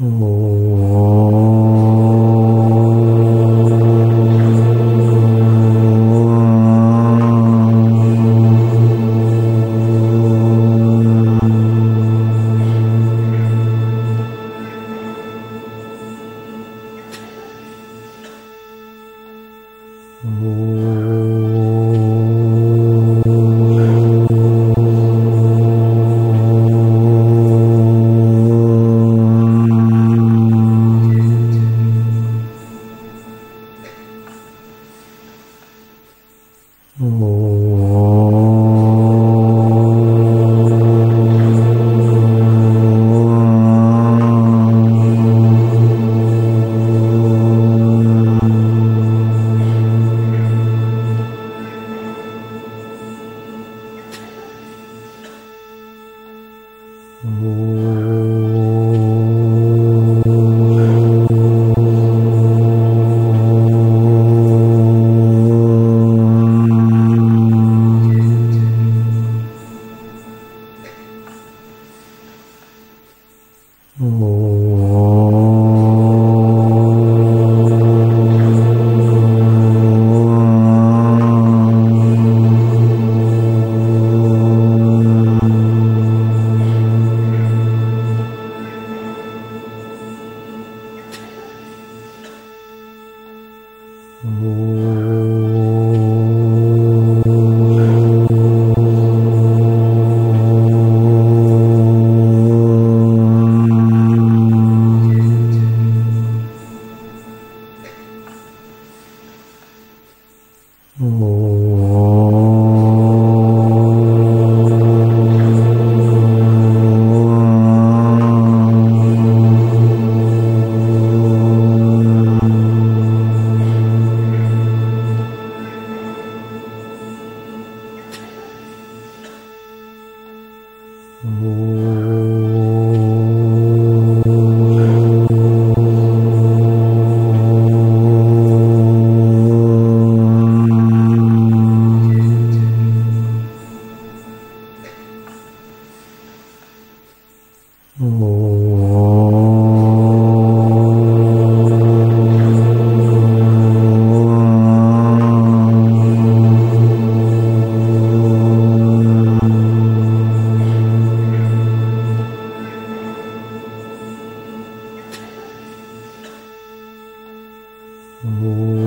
어 Oh. โอ้ Oh.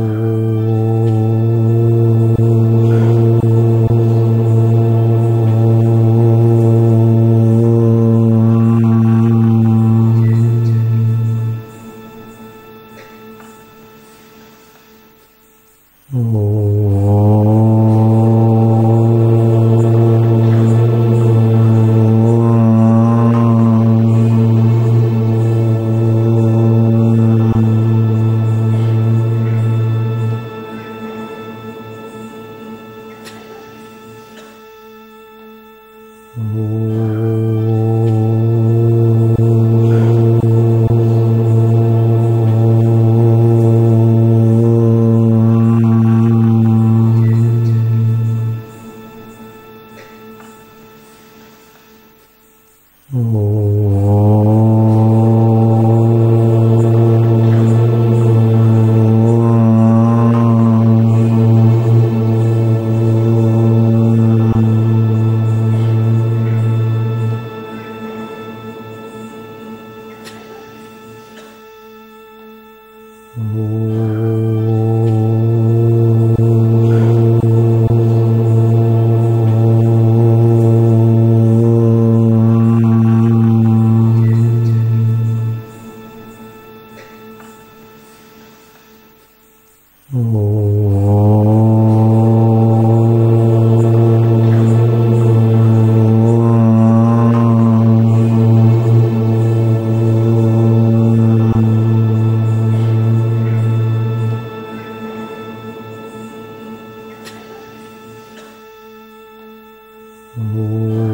Oh. Om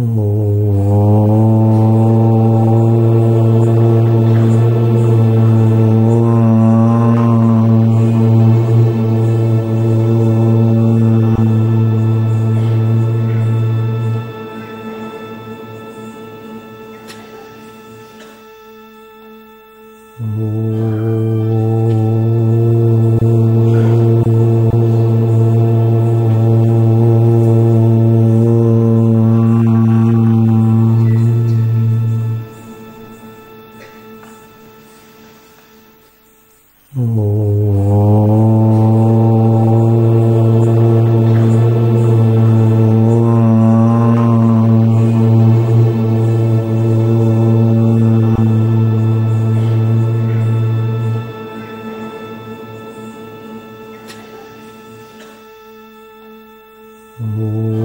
Oh. Oh.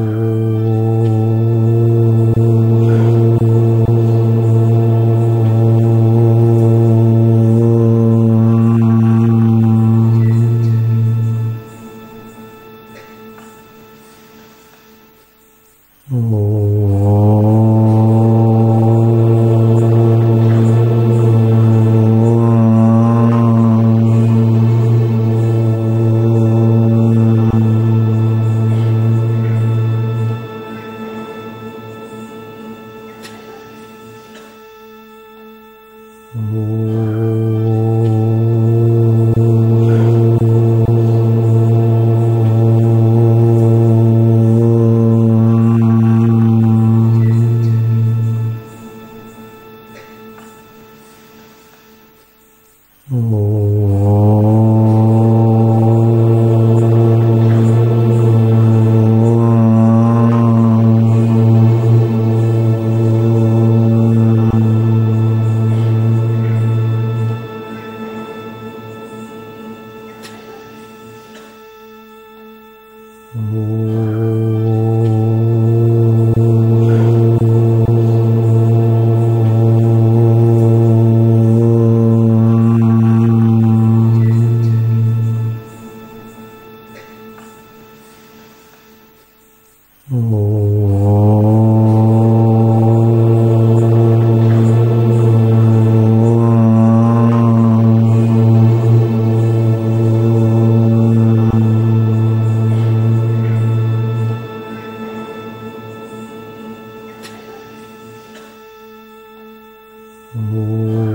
Oh.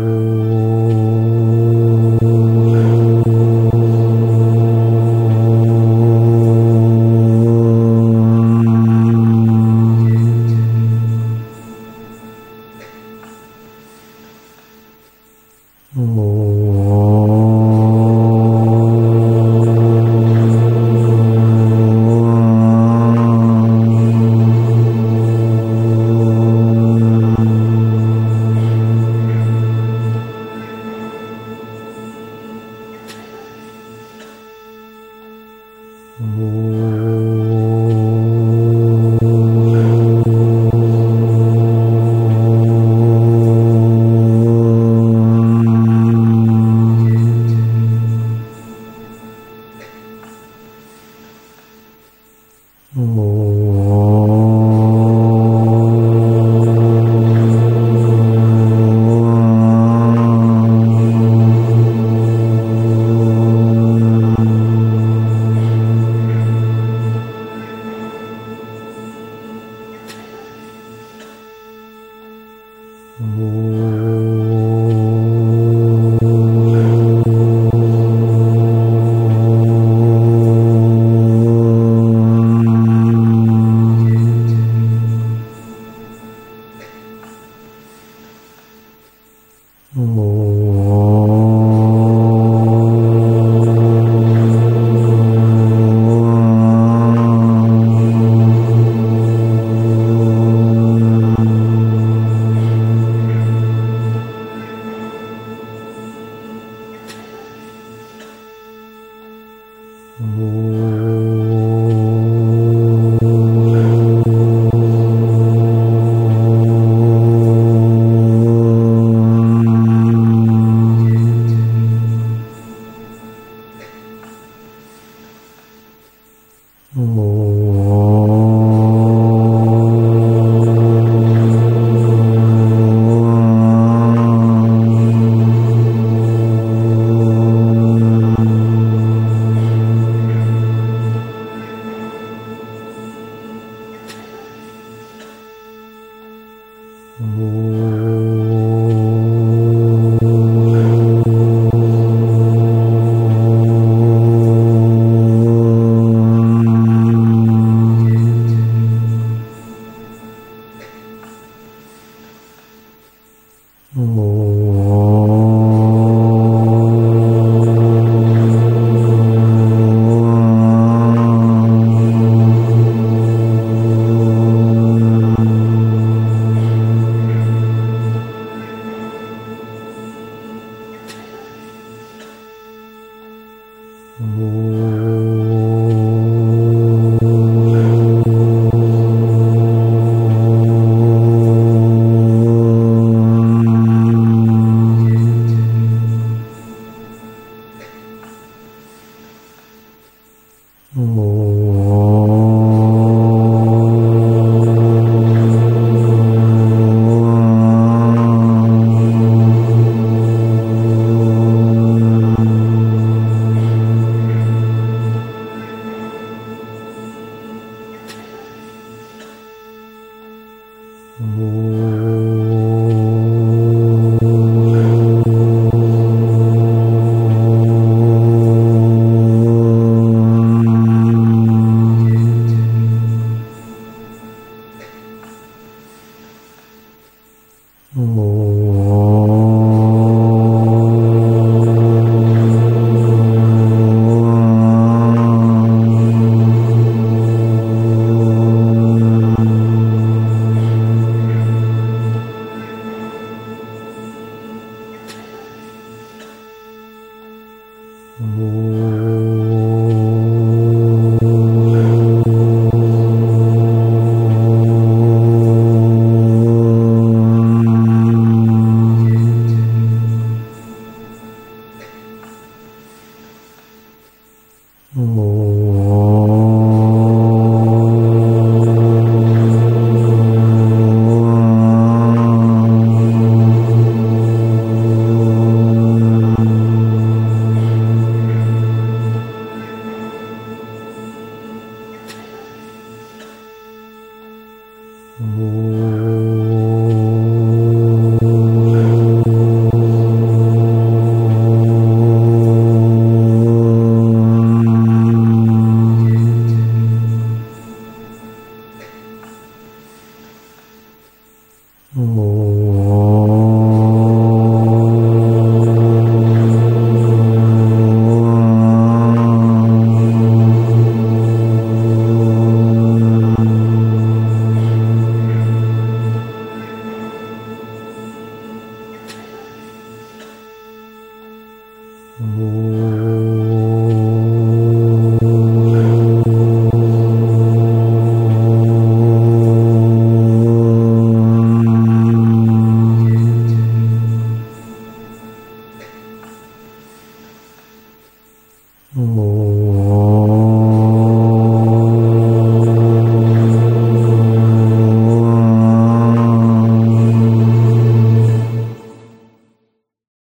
Oh.